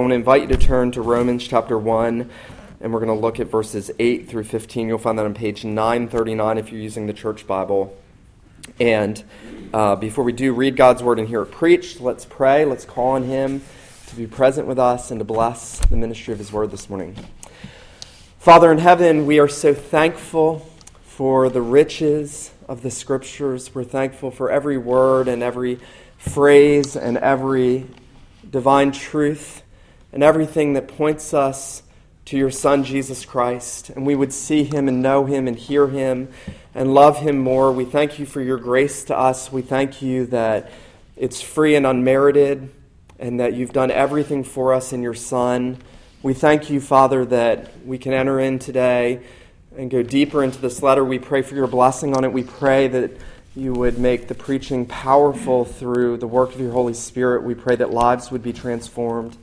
I want to invite you to turn to Romans chapter 1, and we're going to look at verses 8 through 15. You'll find that on page 939 if you're using the church Bible. And uh, before we do read God's word and hear it preached, let's pray. Let's call on Him to be present with us and to bless the ministry of His word this morning. Father in heaven, we are so thankful for the riches of the scriptures. We're thankful for every word and every phrase and every divine truth and everything that points us to your Son, Jesus Christ, and we would see him and know him and hear him and love him more. We thank you for your grace to us. We thank you that it's free and unmerited and that you've done everything for us in your Son. We thank you, Father, that we can enter in today and go deeper into this letter. We pray for your blessing on it. We pray that you would make the preaching powerful through the work of your Holy Spirit. We pray that lives would be transformed.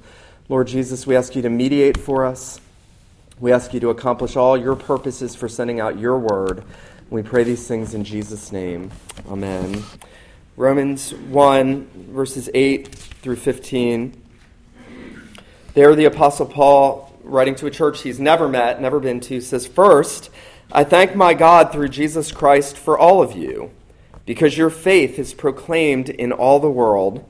Lord Jesus, we ask you to mediate for us. We ask you to accomplish all your purposes for sending out your word. We pray these things in Jesus' name. Amen. Romans 1, verses 8 through 15. There, the Apostle Paul, writing to a church he's never met, never been to, says, First, I thank my God through Jesus Christ for all of you, because your faith is proclaimed in all the world.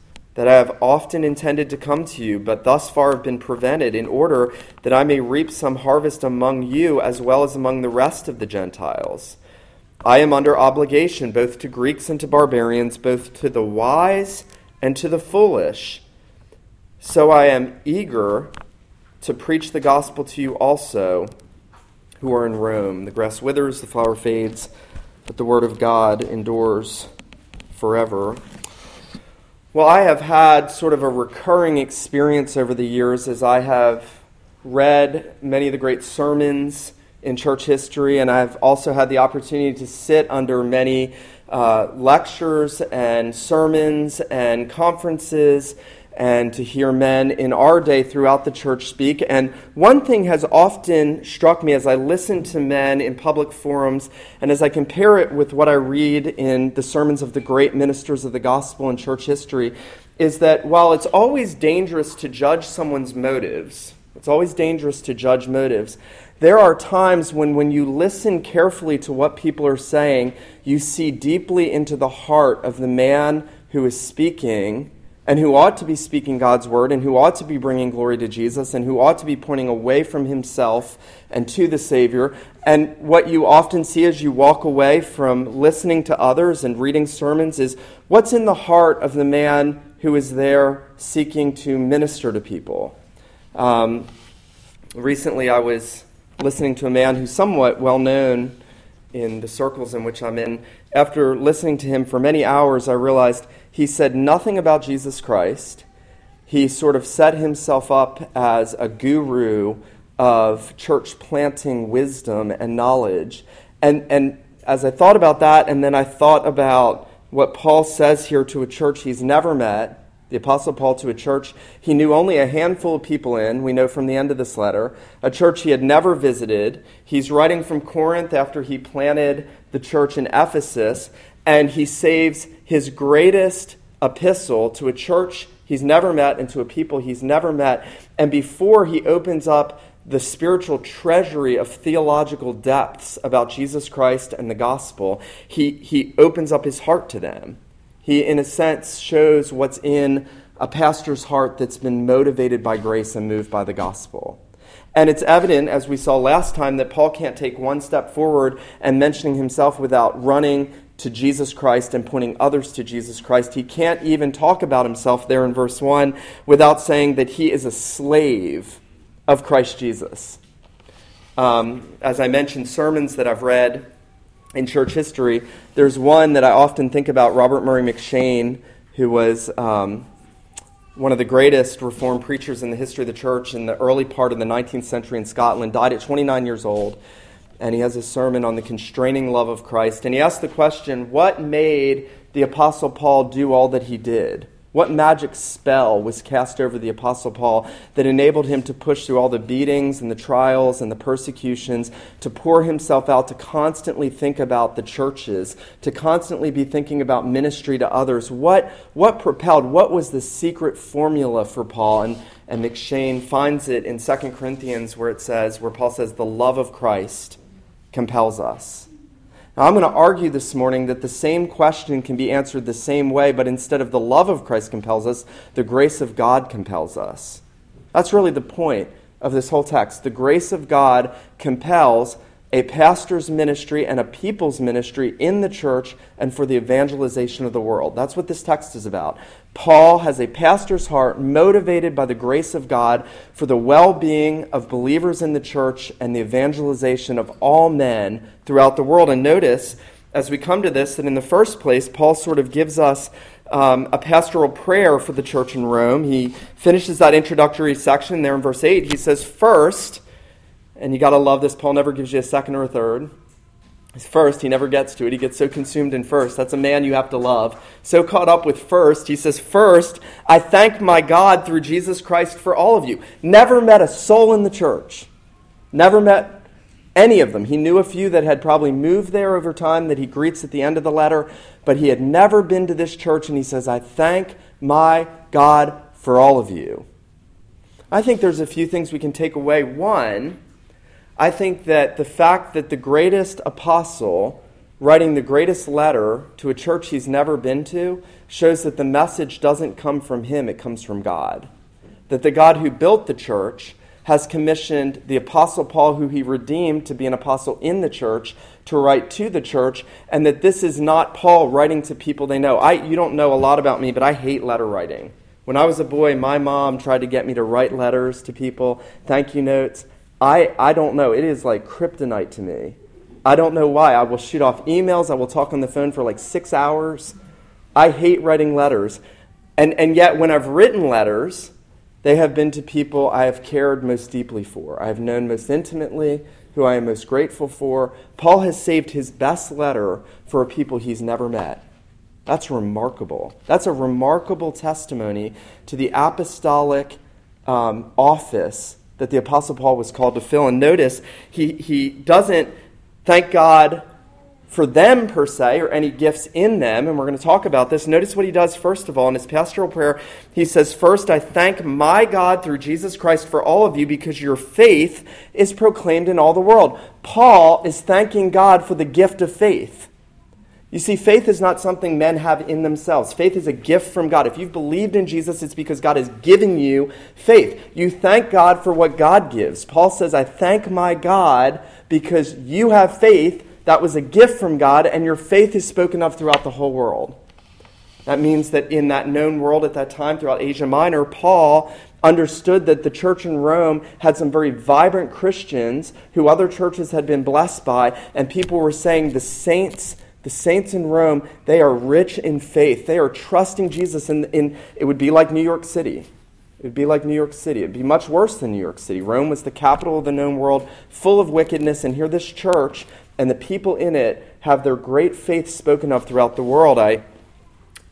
that I have often intended to come to you, but thus far have been prevented, in order that I may reap some harvest among you as well as among the rest of the Gentiles. I am under obligation both to Greeks and to barbarians, both to the wise and to the foolish. So I am eager to preach the gospel to you also who are in Rome. The grass withers, the flower fades, but the word of God endures forever. Well, I have had sort of a recurring experience over the years as I have read many of the great sermons in church history, and I've also had the opportunity to sit under many uh, lectures and sermons and conferences and to hear men in our day throughout the church speak. And one thing has often struck me as I listen to men in public forums and as I compare it with what I read in the sermons of the great ministers of the gospel in church history is that while it's always dangerous to judge someone's motives, it's always dangerous to judge motives. There are times when, when you listen carefully to what people are saying, you see deeply into the heart of the man who is speaking and who ought to be speaking God's word and who ought to be bringing glory to Jesus and who ought to be pointing away from himself and to the Savior. And what you often see as you walk away from listening to others and reading sermons is what's in the heart of the man who is there seeking to minister to people. Um, recently, I was listening to a man who's somewhat well known in the circles in which I'm in. After listening to him for many hours, I realized he said nothing about Jesus Christ. He sort of set himself up as a guru of church planting wisdom and knowledge. And, and as I thought about that, and then I thought about what Paul says here to a church he's never met, the Apostle Paul to a church he knew only a handful of people in, we know from the end of this letter, a church he had never visited. He's writing from Corinth after he planted the church in Ephesus, and he saves his greatest epistle to a church he's never met and to a people he's never met. And before he opens up the spiritual treasury of theological depths about Jesus Christ and the gospel, he, he opens up his heart to them. He, in a sense, shows what's in a pastor's heart that's been motivated by grace and moved by the gospel. And it's evident, as we saw last time, that Paul can't take one step forward and mentioning himself without running to Jesus Christ and pointing others to Jesus Christ. He can't even talk about himself there in verse 1 without saying that he is a slave of Christ Jesus. Um, as I mentioned, sermons that I've read in church history, there's one that I often think about Robert Murray M'Cheyne, who was um, one of the greatest Reformed preachers in the history of the church in the early part of the 19th century in Scotland, died at 29 years old. And he has a sermon on the constraining love of Christ. And he asks the question what made the Apostle Paul do all that he did? What magic spell was cast over the Apostle Paul that enabled him to push through all the beatings and the trials and the persecutions, to pour himself out, to constantly think about the churches, to constantly be thinking about ministry to others? What, what propelled, what was the secret formula for Paul? And, and M'Cheyne finds it in 2 Corinthians where it says, where Paul says, the love of Christ compels us. Now, I'm going to argue this morning that the same question can be answered the same way, but instead of the love of Christ compels us, the grace of God compels us. That's really the point of this whole text. The grace of God compels a pastor's ministry and a people's ministry in the church and for the evangelization of the world. That's what this text is about. Paul has a pastor's heart motivated by the grace of God for the well being of believers in the church and the evangelization of all men throughout the world. And notice, as we come to this, that in the first place, Paul sort of gives us um, a pastoral prayer for the church in Rome. He finishes that introductory section there in verse 8. He says, First, and you got to love this, Paul never gives you a second or a third. First, he never gets to it. He gets so consumed in first. That's a man you have to love. So caught up with first, he says, First, I thank my God through Jesus Christ for all of you. Never met a soul in the church. Never met any of them. He knew a few that had probably moved there over time that he greets at the end of the letter, but he had never been to this church, and he says, I thank my God for all of you. I think there's a few things we can take away. One, I think that the fact that the greatest apostle writing the greatest letter to a church he's never been to shows that the message doesn't come from him, it comes from God. That the God who built the church has commissioned the apostle Paul, who he redeemed to be an apostle in the church, to write to the church, and that this is not Paul writing to people they know. I, you don't know a lot about me, but I hate letter writing. When I was a boy, my mom tried to get me to write letters to people, thank you notes. I, I don't know. It is like kryptonite to me. I don't know why. I will shoot off emails. I will talk on the phone for like six hours. I hate writing letters. And, and yet, when I've written letters, they have been to people I have cared most deeply for, I have known most intimately, who I am most grateful for. Paul has saved his best letter for people he's never met. That's remarkable. That's a remarkable testimony to the apostolic um, office that the Apostle Paul was called to fill. And notice, he, he doesn't thank God for them per se or any gifts in them. And we're going to talk about this. Notice what he does first of all in his pastoral prayer. He says, First, I thank my God through Jesus Christ for all of you because your faith is proclaimed in all the world. Paul is thanking God for the gift of faith. You see, faith is not something men have in themselves. Faith is a gift from God. If you've believed in Jesus, it's because God has given you faith. You thank God for what God gives. Paul says, I thank my God because you have faith. That was a gift from God, and your faith is spoken of throughout the whole world. That means that in that known world at that time, throughout Asia Minor, Paul understood that the church in Rome had some very vibrant Christians who other churches had been blessed by, and people were saying the saints the saints in Rome, they are rich in faith. They are trusting Jesus. And in, it would be like New York City. It would be like New York City. It would be much worse than New York City. Rome was the capital of the known world, full of wickedness. And here, this church and the people in it have their great faith spoken of throughout the world. I,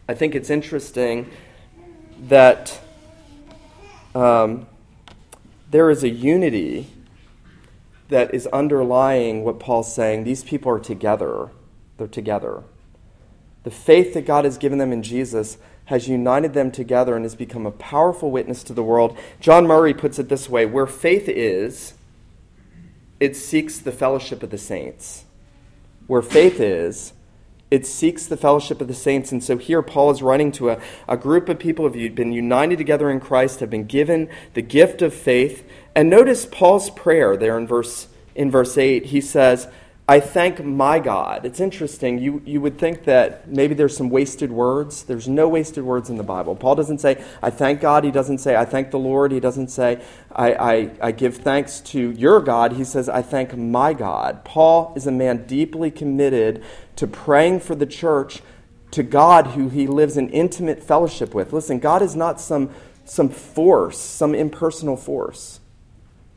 I think it's interesting that um, there is a unity that is underlying what Paul's saying. These people are together they're together. The faith that God has given them in Jesus has united them together and has become a powerful witness to the world. John Murray puts it this way where faith is, it seeks the fellowship of the saints. Where faith is, it seeks the fellowship of the saints. And so here Paul is writing to a, a group of people who have been united together in Christ, have been given the gift of faith. And notice Paul's prayer there in verse, in verse 8. He says, I thank my God. It's interesting. You, you would think that maybe there's some wasted words. There's no wasted words in the Bible. Paul doesn't say, I thank God. He doesn't say, I thank the Lord. He doesn't say, I, I, I give thanks to your God. He says, I thank my God. Paul is a man deeply committed to praying for the church to God who he lives in intimate fellowship with. Listen, God is not some some force, some impersonal force.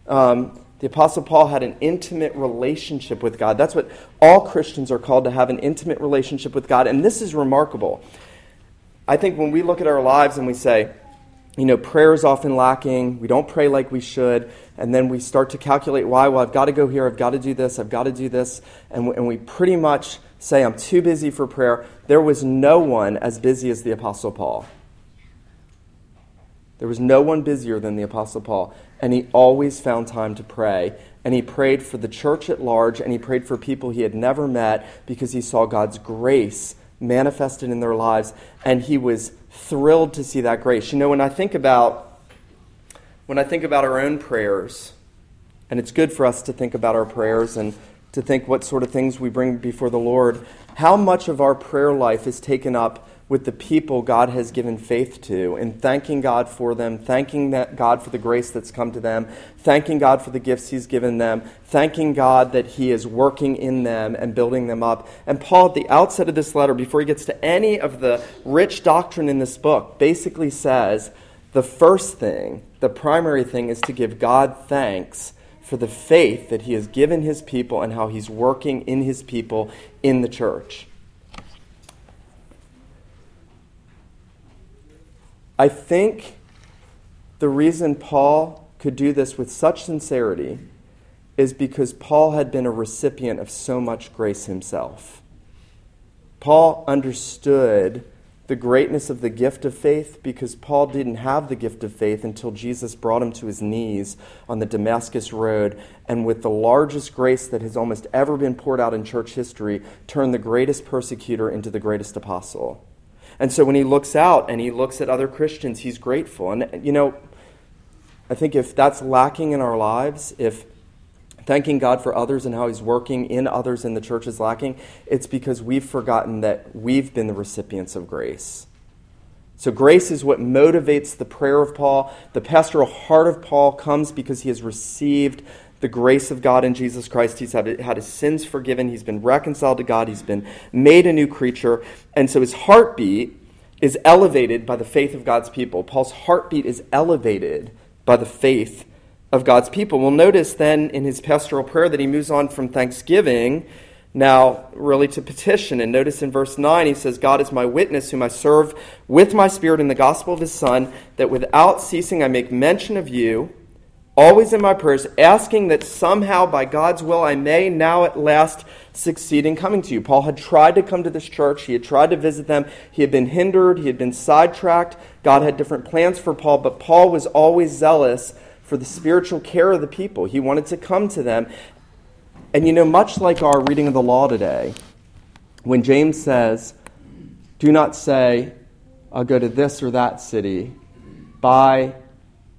Um, the Apostle Paul had an intimate relationship with God. That's what all Christians are called to have an intimate relationship with God. And this is remarkable. I think when we look at our lives and we say, you know, prayer is often lacking, we don't pray like we should, and then we start to calculate why, well, I've got to go here, I've got to do this, I've got to do this, and, and we pretty much say, I'm too busy for prayer. There was no one as busy as the Apostle Paul. There was no one busier than the Apostle Paul and he always found time to pray. And he prayed for the church at large, and he prayed for people he had never met because he saw God's grace manifested in their lives, and he was thrilled to see that grace. You know, when I think about when I think about our own prayers, and it's good for us to think about our prayers and to think what sort of things we bring before the Lord, how much of our prayer life is taken up with the people God has given faith to and thanking God for them, thanking God for the grace that's come to them, thanking God for the gifts He's given them, thanking God that He is working in them and building them up. And Paul, at the outset of this letter, before he gets to any of the rich doctrine in this book, basically says the first thing, the primary thing, is to give God thanks for the faith that He has given His people and how He's working in His people in the church. I think the reason Paul could do this with such sincerity is because Paul had been a recipient of so much grace himself. Paul understood the greatness of the gift of faith because Paul didn't have the gift of faith until Jesus brought him to his knees on the Damascus Road and, with the largest grace that has almost ever been poured out in church history, turned the greatest persecutor into the greatest apostle. And so when he looks out and he looks at other Christians, he's grateful. And, you know, I think if that's lacking in our lives, if thanking God for others and how he's working in others in the church is lacking, it's because we've forgotten that we've been the recipients of grace. So, grace is what motivates the prayer of Paul. The pastoral heart of Paul comes because he has received the grace of God in Jesus Christ. He's had, had his sins forgiven. He's been reconciled to God. He's been made a new creature. And so his heartbeat is elevated by the faith of God's people. Paul's heartbeat is elevated by the faith of God's people. We'll notice then in his pastoral prayer that he moves on from thanksgiving now really to petition. And notice in verse 9, he says, God is my witness, whom I serve with my spirit in the gospel of his Son, that without ceasing I make mention of you always in my prayers, asking that somehow by God's will I may now at last succeed in coming to you. Paul had tried to come to this church, he had tried to visit them, he had been hindered, he had been sidetracked. God had different plans for Paul, but Paul was always zealous for the spiritual care of the people. He wanted to come to them. And you know, much like our reading of the law today, when James says, Do not say, I'll go to this or that city, buy,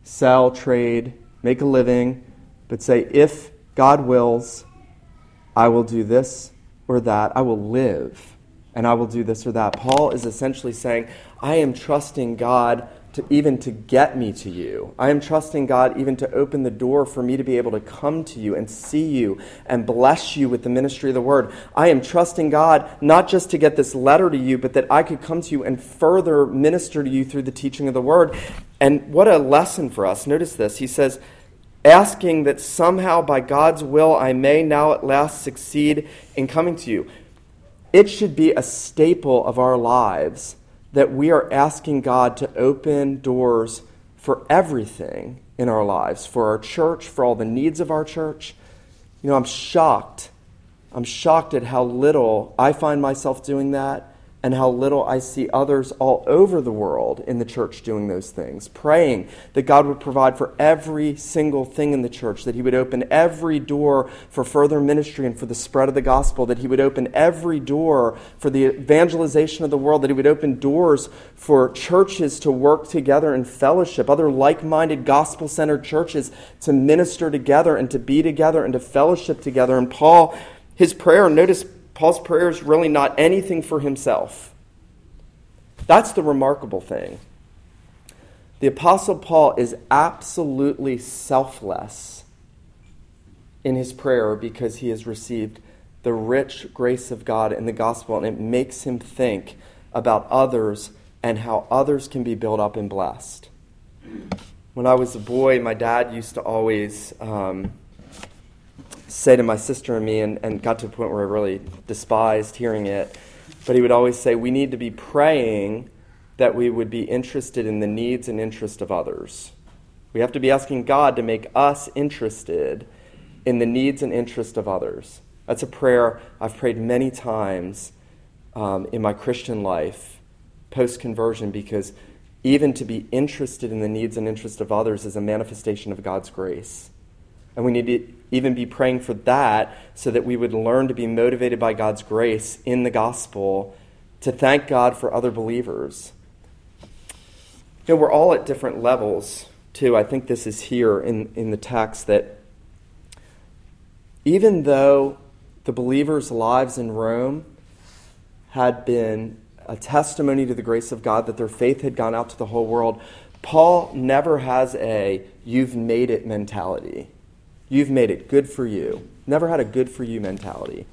sell, trade, make a living, but say, if God wills, I will do this or that. I will live and I will do this or that. Paul is essentially saying, I am trusting God to even to get me to you. I am trusting God even to open the door for me to be able to come to you and see you and bless you with the ministry of the word. I am trusting God not just to get this letter to you, but that I could come to you and further minister to you through the teaching of the word. And what a lesson for us. Notice this. He says, asking that somehow by God's will I may now at last succeed in coming to you. It should be a staple of our lives that we are asking God to open doors for everything in our lives, for our church, for all the needs of our church. You know, I'm shocked. I'm shocked at how little I find myself doing that and how little I see others all over the world in the church doing those things, praying that God would provide for every single thing in the church, that He would open every door for further ministry and for the spread of the gospel, that He would open every door for the evangelization of the world, that He would open doors for churches to work together in fellowship, other like minded gospel centered churches to minister together and to be together and to fellowship together. And Paul, his prayer, notice Paul's prayer is really not anything for himself. That's the remarkable thing. The Apostle Paul is absolutely selfless in his prayer because he has received the rich grace of God in the gospel, and it makes him think about others and how others can be built up and blessed. When I was a boy, my dad used to always um, say to my sister and me, and, and got to a point where I really despised hearing it, but he would always say, We need to be praying that we would be interested in the needs and interest of others. We have to be asking God to make us interested in the needs and interest of others. That's a prayer I've prayed many times um, in my Christian life post conversion because even to be interested in the needs and interests of others is a manifestation of God's grace. And we need to even be praying for that so that we would learn to be motivated by God's grace in the gospel to thank God for other believers. You know, we're all at different levels, too. I think this is here in, in the text that even though the believers' lives in Rome had been a testimony to the grace of God, that their faith had gone out to the whole world, Paul never has a you've made it mentality. You've made it good for you. Never had a good for you mentality.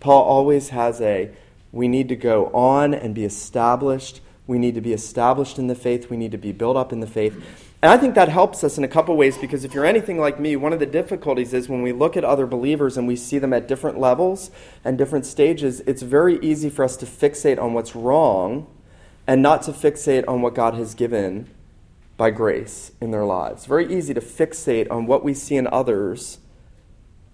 Paul always has a we need to go on and be established. We need to be established in the faith. We need to be built up in the faith. And I think that helps us in a couple ways because if you're anything like me, one of the difficulties is when we look at other believers and we see them at different levels and different stages, it's very easy for us to fixate on what's wrong and not to fixate on what God has given by grace in their lives. Very easy to fixate on what we see in others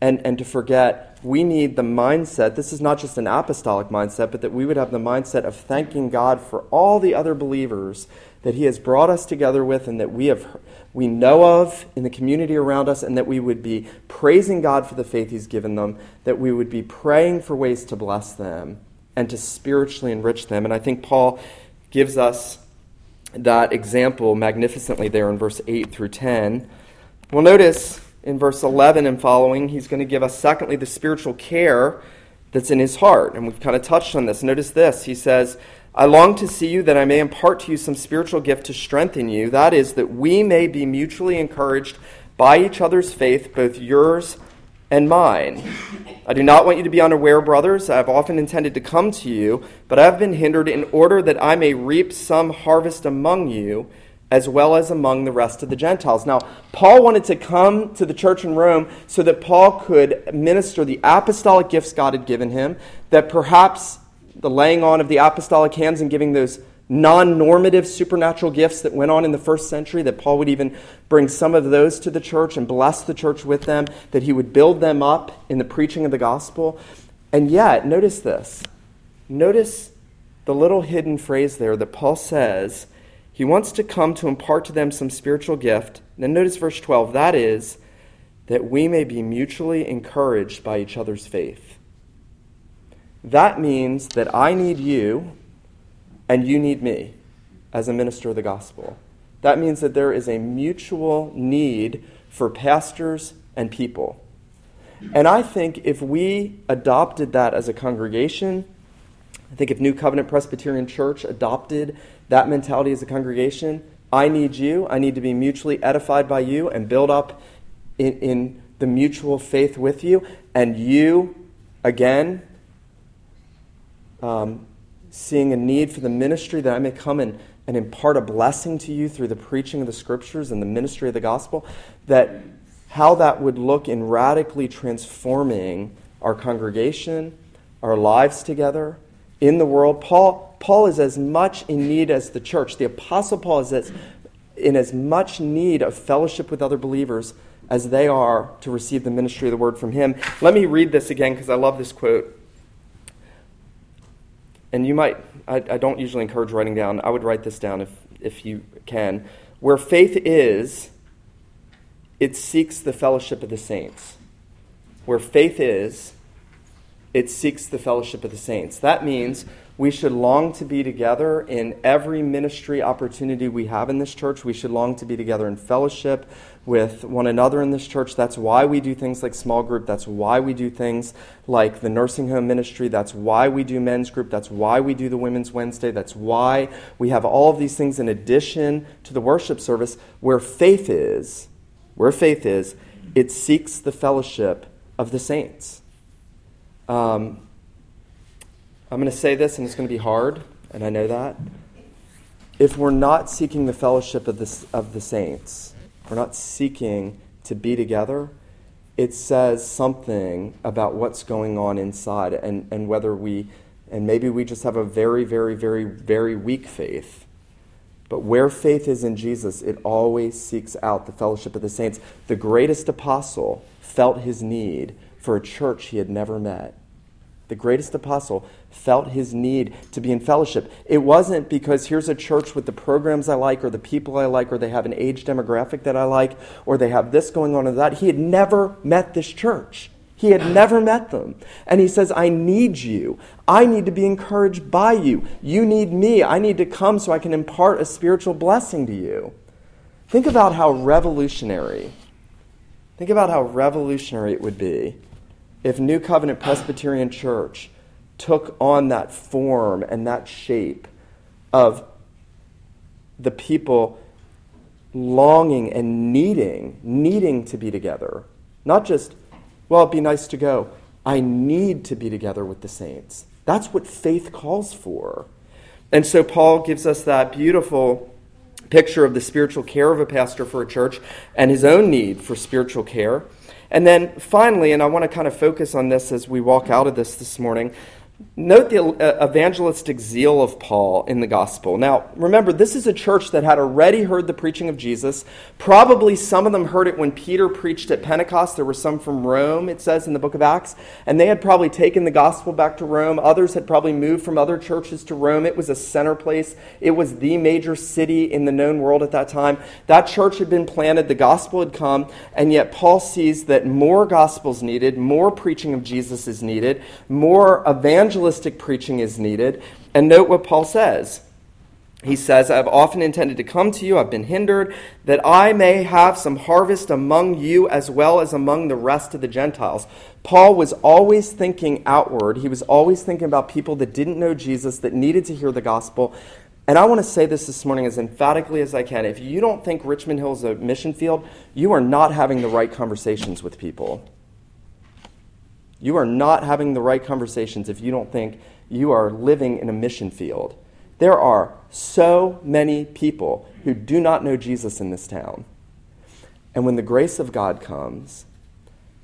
and, and to forget we need the mindset. This is not just an apostolic mindset, but that we would have the mindset of thanking God for all the other believers that He has brought us together with and that we, have, we know of in the community around us, and that we would be praising God for the faith He's given them, that we would be praying for ways to bless them and to spiritually enrich them. And I think Paul gives us that example magnificently there in verse 8 through 10. Well, notice in verse 11 and following, he's going to give us, secondly, the spiritual care that's in his heart. And we've kind of touched on this. Notice this. He says, I long to see you that I may impart to you some spiritual gift to strengthen you. That is, that we may be mutually encouraged by each other's faith, both yours and mine. I do not want you to be unaware, brothers. I have often intended to come to you, but I have been hindered in order that I may reap some harvest among you, as well as among the rest of the Gentiles. Now, Paul wanted to come to the church in Rome so that Paul could minister the apostolic gifts God had given him, that perhaps the laying on of the apostolic hands and giving those non normative supernatural gifts that went on in the first century, that Paul would even bring some of those to the church and bless the church with them, that he would build them up in the preaching of the gospel. And yet, notice this. Notice the little hidden phrase there that Paul says he wants to come to impart to them some spiritual gift. Then notice verse 12 that is, that we may be mutually encouraged by each other's faith. That means that I need you and you need me as a minister of the gospel. That means that there is a mutual need for pastors and people. And I think if we adopted that as a congregation, I think if New Covenant Presbyterian Church adopted that mentality as a congregation, I need you, I need to be mutually edified by you and build up in, in the mutual faith with you, and you, again, um, seeing a need for the ministry that I may come and, and impart a blessing to you through the preaching of the scriptures and the ministry of the gospel, that how that would look in radically transforming our congregation, our lives together, in the world. Paul, Paul is as much in need as the church. The Apostle Paul is as, in as much need of fellowship with other believers as they are to receive the ministry of the word from him. Let me read this again because I love this quote and you might, I, I don't usually encourage writing down, I would write this down if, if you can. Where faith is, it seeks the fellowship of the saints. Where faith is, it seeks the fellowship of the saints. That means we should long to be together in every ministry opportunity we have in this church. We should long to be together in fellowship with one another in this church. That's why we do things like small group. That's why we do things like the nursing home ministry. That's why we do men's group. That's why we do the Women's Wednesday. That's why we have all of these things in addition to the worship service. Where faith is, where faith is, it seeks the fellowship of the saints. Um, I'm going to say this, and it's going to be hard, and I know that. if we're not seeking the fellowship of the, of the saints, we're not seeking to be together, it says something about what's going on inside and, and whether we, and maybe we just have a very, very, very, very weak faith. But where faith is in Jesus, it always seeks out the fellowship of the saints. The greatest apostle felt his need for a church he had never met the greatest apostle, felt his need to be in fellowship. It wasn't because here's a church with the programs I like, or the people I like, or they have an age demographic that I like, or they have this going on or that. He had never met this church. He had never met them. And he says, I need you. I need to be encouraged by you. You need me. I need to come so I can impart a spiritual blessing to you. Think about how revolutionary, think about how revolutionary it would be if New Covenant Presbyterian Church took on that form and that shape of the people longing and needing, needing to be together. Not just, well, it'd be nice to go. I need to be together with the saints. That's what faith calls for. And so Paul gives us that beautiful picture of the spiritual care of a pastor for a church and his own need for spiritual care. And then finally, and I want to kind of focus on this as we walk out of this this morning, Note the uh, evangelistic zeal of Paul in the gospel. Now, remember, this is a church that had already heard the preaching of Jesus. Probably some of them heard it when Peter preached at Pentecost. There were some from Rome, it says in the book of Acts. And they had probably taken the gospel back to Rome. Others had probably moved from other churches to Rome. It was a center place, it was the major city in the known world at that time. That church had been planted, the gospel had come, and yet Paul sees that more gospels needed, more preaching of Jesus is needed, more evangelism evangelistic preaching is needed. And note what Paul says. He says, I've often intended to come to you, I've been hindered, that I may have some harvest among you as well as among the rest of the Gentiles. Paul was always thinking outward. He was always thinking about people that didn't know Jesus, that needed to hear the gospel. And I want to say this this morning as emphatically as I can. If you don't think Richmond Hill is a mission field, you are not having the right conversations with people. You are not having the right conversations if you don't think you are living in a mission field. There are so many people who do not know Jesus in this town. And when the grace of God comes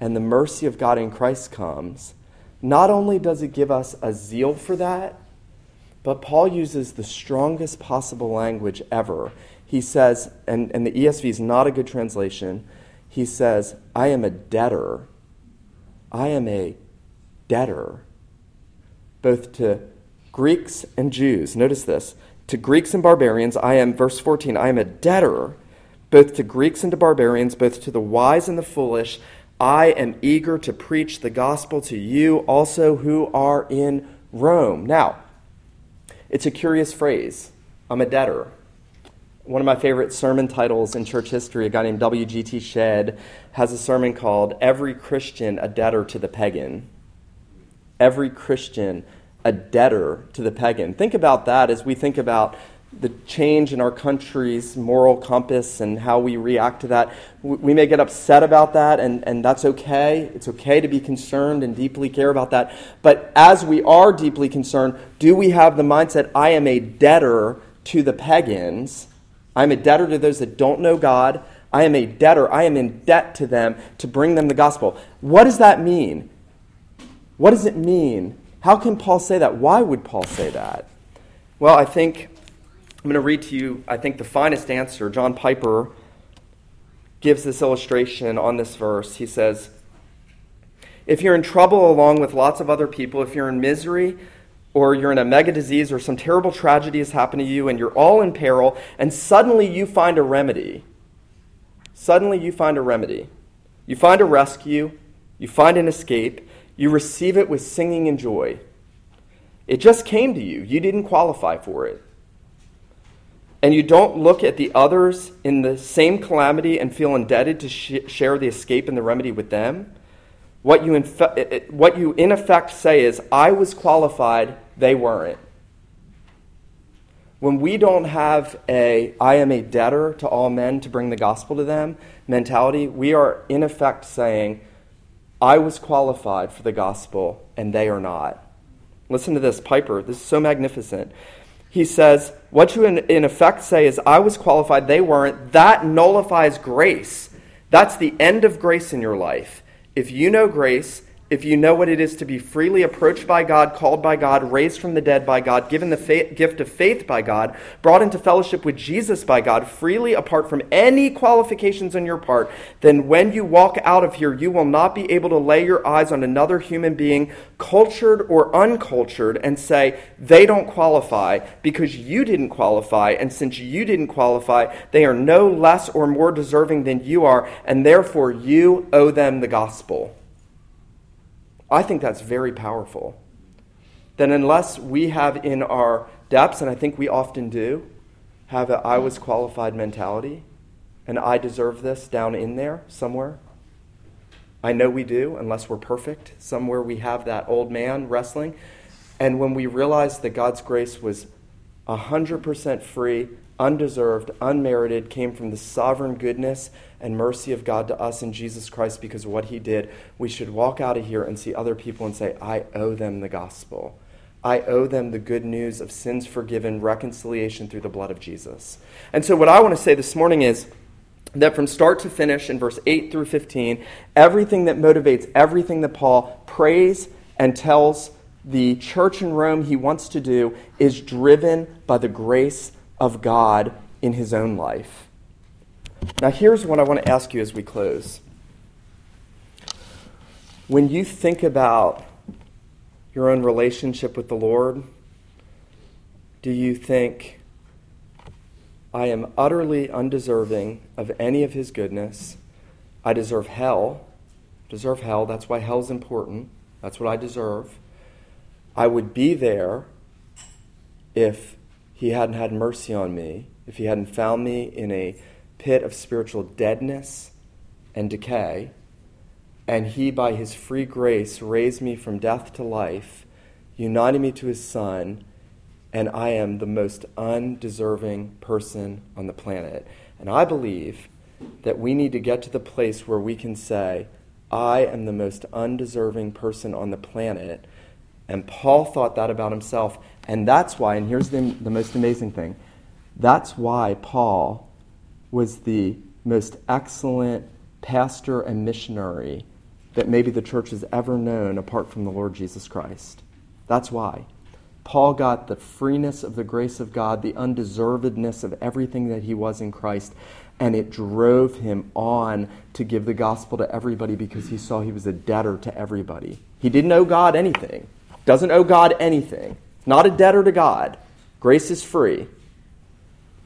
and the mercy of God in Christ comes, not only does it give us a zeal for that, but Paul uses the strongest possible language ever. He says, and, and the ESV is not a good translation, he says, I am a debtor I am a debtor, both to Greeks and Jews. Notice this. To Greeks and barbarians, I am, verse 14, I am a debtor, both to Greeks and to barbarians, both to the wise and the foolish. I am eager to preach the gospel to you also who are in Rome. Now, it's a curious phrase. I'm a debtor. One of my favorite sermon titles in church history, a guy named W.G.T. Shedd, has a sermon called Every Christian a Debtor to the Pagan. Every Christian a debtor to the pagan. Think about that as we think about the change in our country's moral compass and how we react to that. We may get upset about that, and, and that's okay. It's okay to be concerned and deeply care about that. But as we are deeply concerned, do we have the mindset, I am a debtor to the pagans? I'm a debtor to those that don't know God. I am a debtor. I am in debt to them to bring them the gospel. What does that mean? What does it mean? How can Paul say that? Why would Paul say that? Well, I think I'm going to read to you, I think, the finest answer. John Piper gives this illustration on this verse. He says, If you're in trouble along with lots of other people, if you're in misery, or you're in a mega disease or some terrible tragedy has happened to you and you're all in peril, and suddenly you find a remedy. Suddenly you find a remedy. You find a rescue, you find an escape, you receive it with singing and joy. It just came to you, you didn't qualify for it. And you don't look at the others in the same calamity and feel indebted to sh- share the escape and the remedy with them. What you, in fe- what you in effect say is, I was qualified, they weren't. When we don't have a I am a debtor to all men to bring the gospel to them mentality, we are in effect saying, I was qualified for the gospel and they are not. Listen to this, Piper. This is so magnificent. he says, What you in, in effect say is, I was qualified, they weren't. That nullifies grace. That's the end of grace in your life. If you know grace, if you know what it is to be freely approached by God, called by God, raised from the dead by God, given the faith, gift of faith by God, brought into fellowship with Jesus by God, freely apart from any qualifications on your part, then when you walk out of here, you will not be able to lay your eyes on another human being, cultured or uncultured, and say, they don't qualify because you didn't qualify. And since you didn't qualify, they are no less or more deserving than you are, and therefore you owe them the gospel. I think that's very powerful. That unless we have in our depths, and I think we often do, have a I was qualified mentality, and I deserve this down in there somewhere. I know we do, unless we're perfect. Somewhere we have that old man wrestling. And when we realize that God's grace was 100% free, undeserved, unmerited, came from the sovereign goodness and mercy of God to us in Jesus Christ because of what he did, we should walk out of here and see other people and say, I owe them the gospel. I owe them the good news of sins forgiven, reconciliation through the blood of Jesus. And so, what I want to say this morning is that from start to finish, in verse 8 through 15, everything that motivates everything that Paul prays and tells the church in Rome he wants to do is driven by the grace of God in his own life. Now, here's what I want to ask you as we close. When you think about your own relationship with the Lord, do you think, I am utterly undeserving of any of his goodness? I deserve hell. Deserve hell. That's why hell's important. That's what I deserve. I would be there if he hadn't had mercy on me, if he hadn't found me in a pit of spiritual deadness and decay, and he, by his free grace, raised me from death to life, united me to his Son, and I am the most undeserving person on the planet. And I believe that we need to get to the place where we can say, I am the most undeserving person on the planet. And Paul thought that about himself. And that's why, and here's the, the most amazing thing that's why Paul was the most excellent pastor and missionary that maybe the church has ever known apart from the Lord Jesus Christ. That's why. Paul got the freeness of the grace of God, the undeservedness of everything that he was in Christ, and it drove him on to give the gospel to everybody because he saw he was a debtor to everybody. He didn't owe God anything, doesn't owe God anything, not a debtor to God. Grace is free.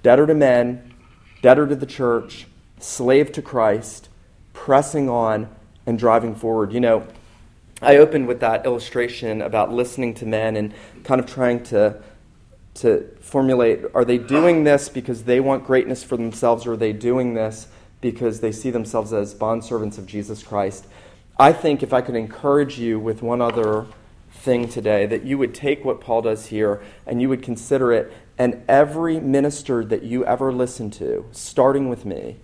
Debtor to men, debtor to the church, slave to Christ, pressing on and driving forward. You know, I opened with that illustration about listening to men and kind of trying to to formulate are they doing this because they want greatness for themselves or are they doing this because they see themselves as bondservants of Jesus Christ? I think if I could encourage you with one other thing today, that you would take what Paul does here and you would consider it, and every minister that you ever listen to, starting with me,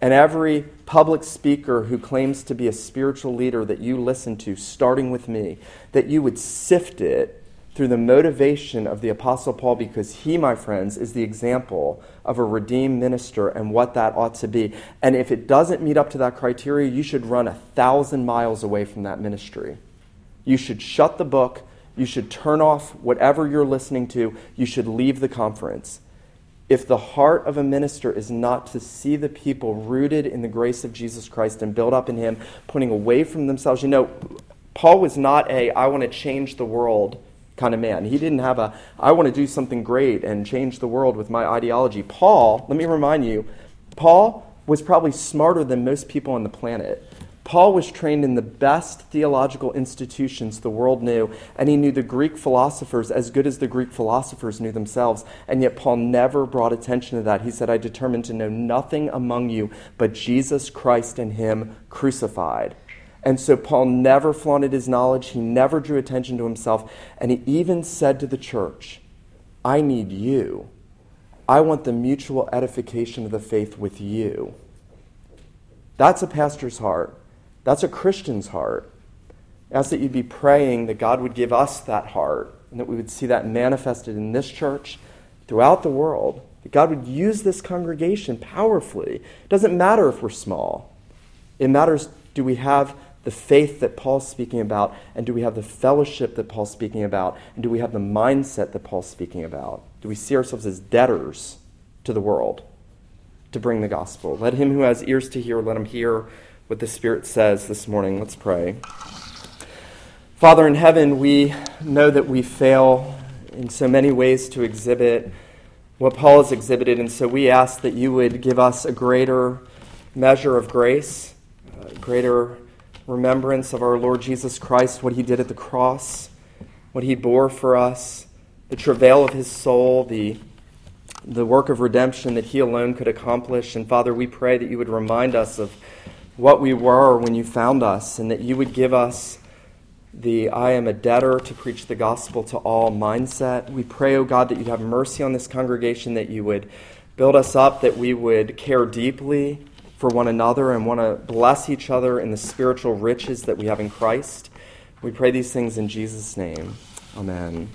and every public speaker who claims to be a spiritual leader that you listen to, starting with me, that you would sift it through the motivation of the Apostle Paul because he, my friends, is the example of a redeemed minister and what that ought to be. And if it doesn't meet up to that criteria, you should run a thousand miles away from that ministry. You should shut the book. You should turn off whatever you're listening to. You should leave the conference if the heart of a minister is not to see the people rooted in the grace of Jesus Christ and built up in Him, putting away from themselves, you know, Paul was not a I want to change the world kind of man. He didn't have a I want to do something great and change the world with my ideology. Paul, let me remind you, Paul was probably smarter than most people on the planet. Paul was trained in the best theological institutions the world knew, and he knew the Greek philosophers as good as the Greek philosophers knew themselves. And yet, Paul never brought attention to that. He said, I determined to know nothing among you but Jesus Christ and Him crucified. And so, Paul never flaunted his knowledge, he never drew attention to himself, and he even said to the church, I need you. I want the mutual edification of the faith with you. That's a pastor's heart. That's a Christian's heart. I ask that you'd be praying that God would give us that heart and that we would see that manifested in this church, throughout the world, that God would use this congregation powerfully. It doesn't matter if we're small, it matters do we have the faith that Paul's speaking about, and do we have the fellowship that Paul's speaking about, and do we have the mindset that Paul's speaking about? Do we see ourselves as debtors to the world to bring the gospel? Let him who has ears to hear, let him hear what the Spirit says this morning. Let's pray. Father in heaven, we know that we fail in so many ways to exhibit what Paul has exhibited, and so we ask that you would give us a greater measure of grace, greater remembrance of our Lord Jesus Christ, what he did at the cross, what he bore for us, the travail of his soul, the, the work of redemption that he alone could accomplish. And Father, we pray that you would remind us of what we were when you found us, and that you would give us the I am a debtor to preach the gospel to all mindset. We pray, oh God, that you'd have mercy on this congregation, that you would build us up, that we would care deeply for one another and want to bless each other in the spiritual riches that we have in Christ. We pray these things in Jesus' name. Amen.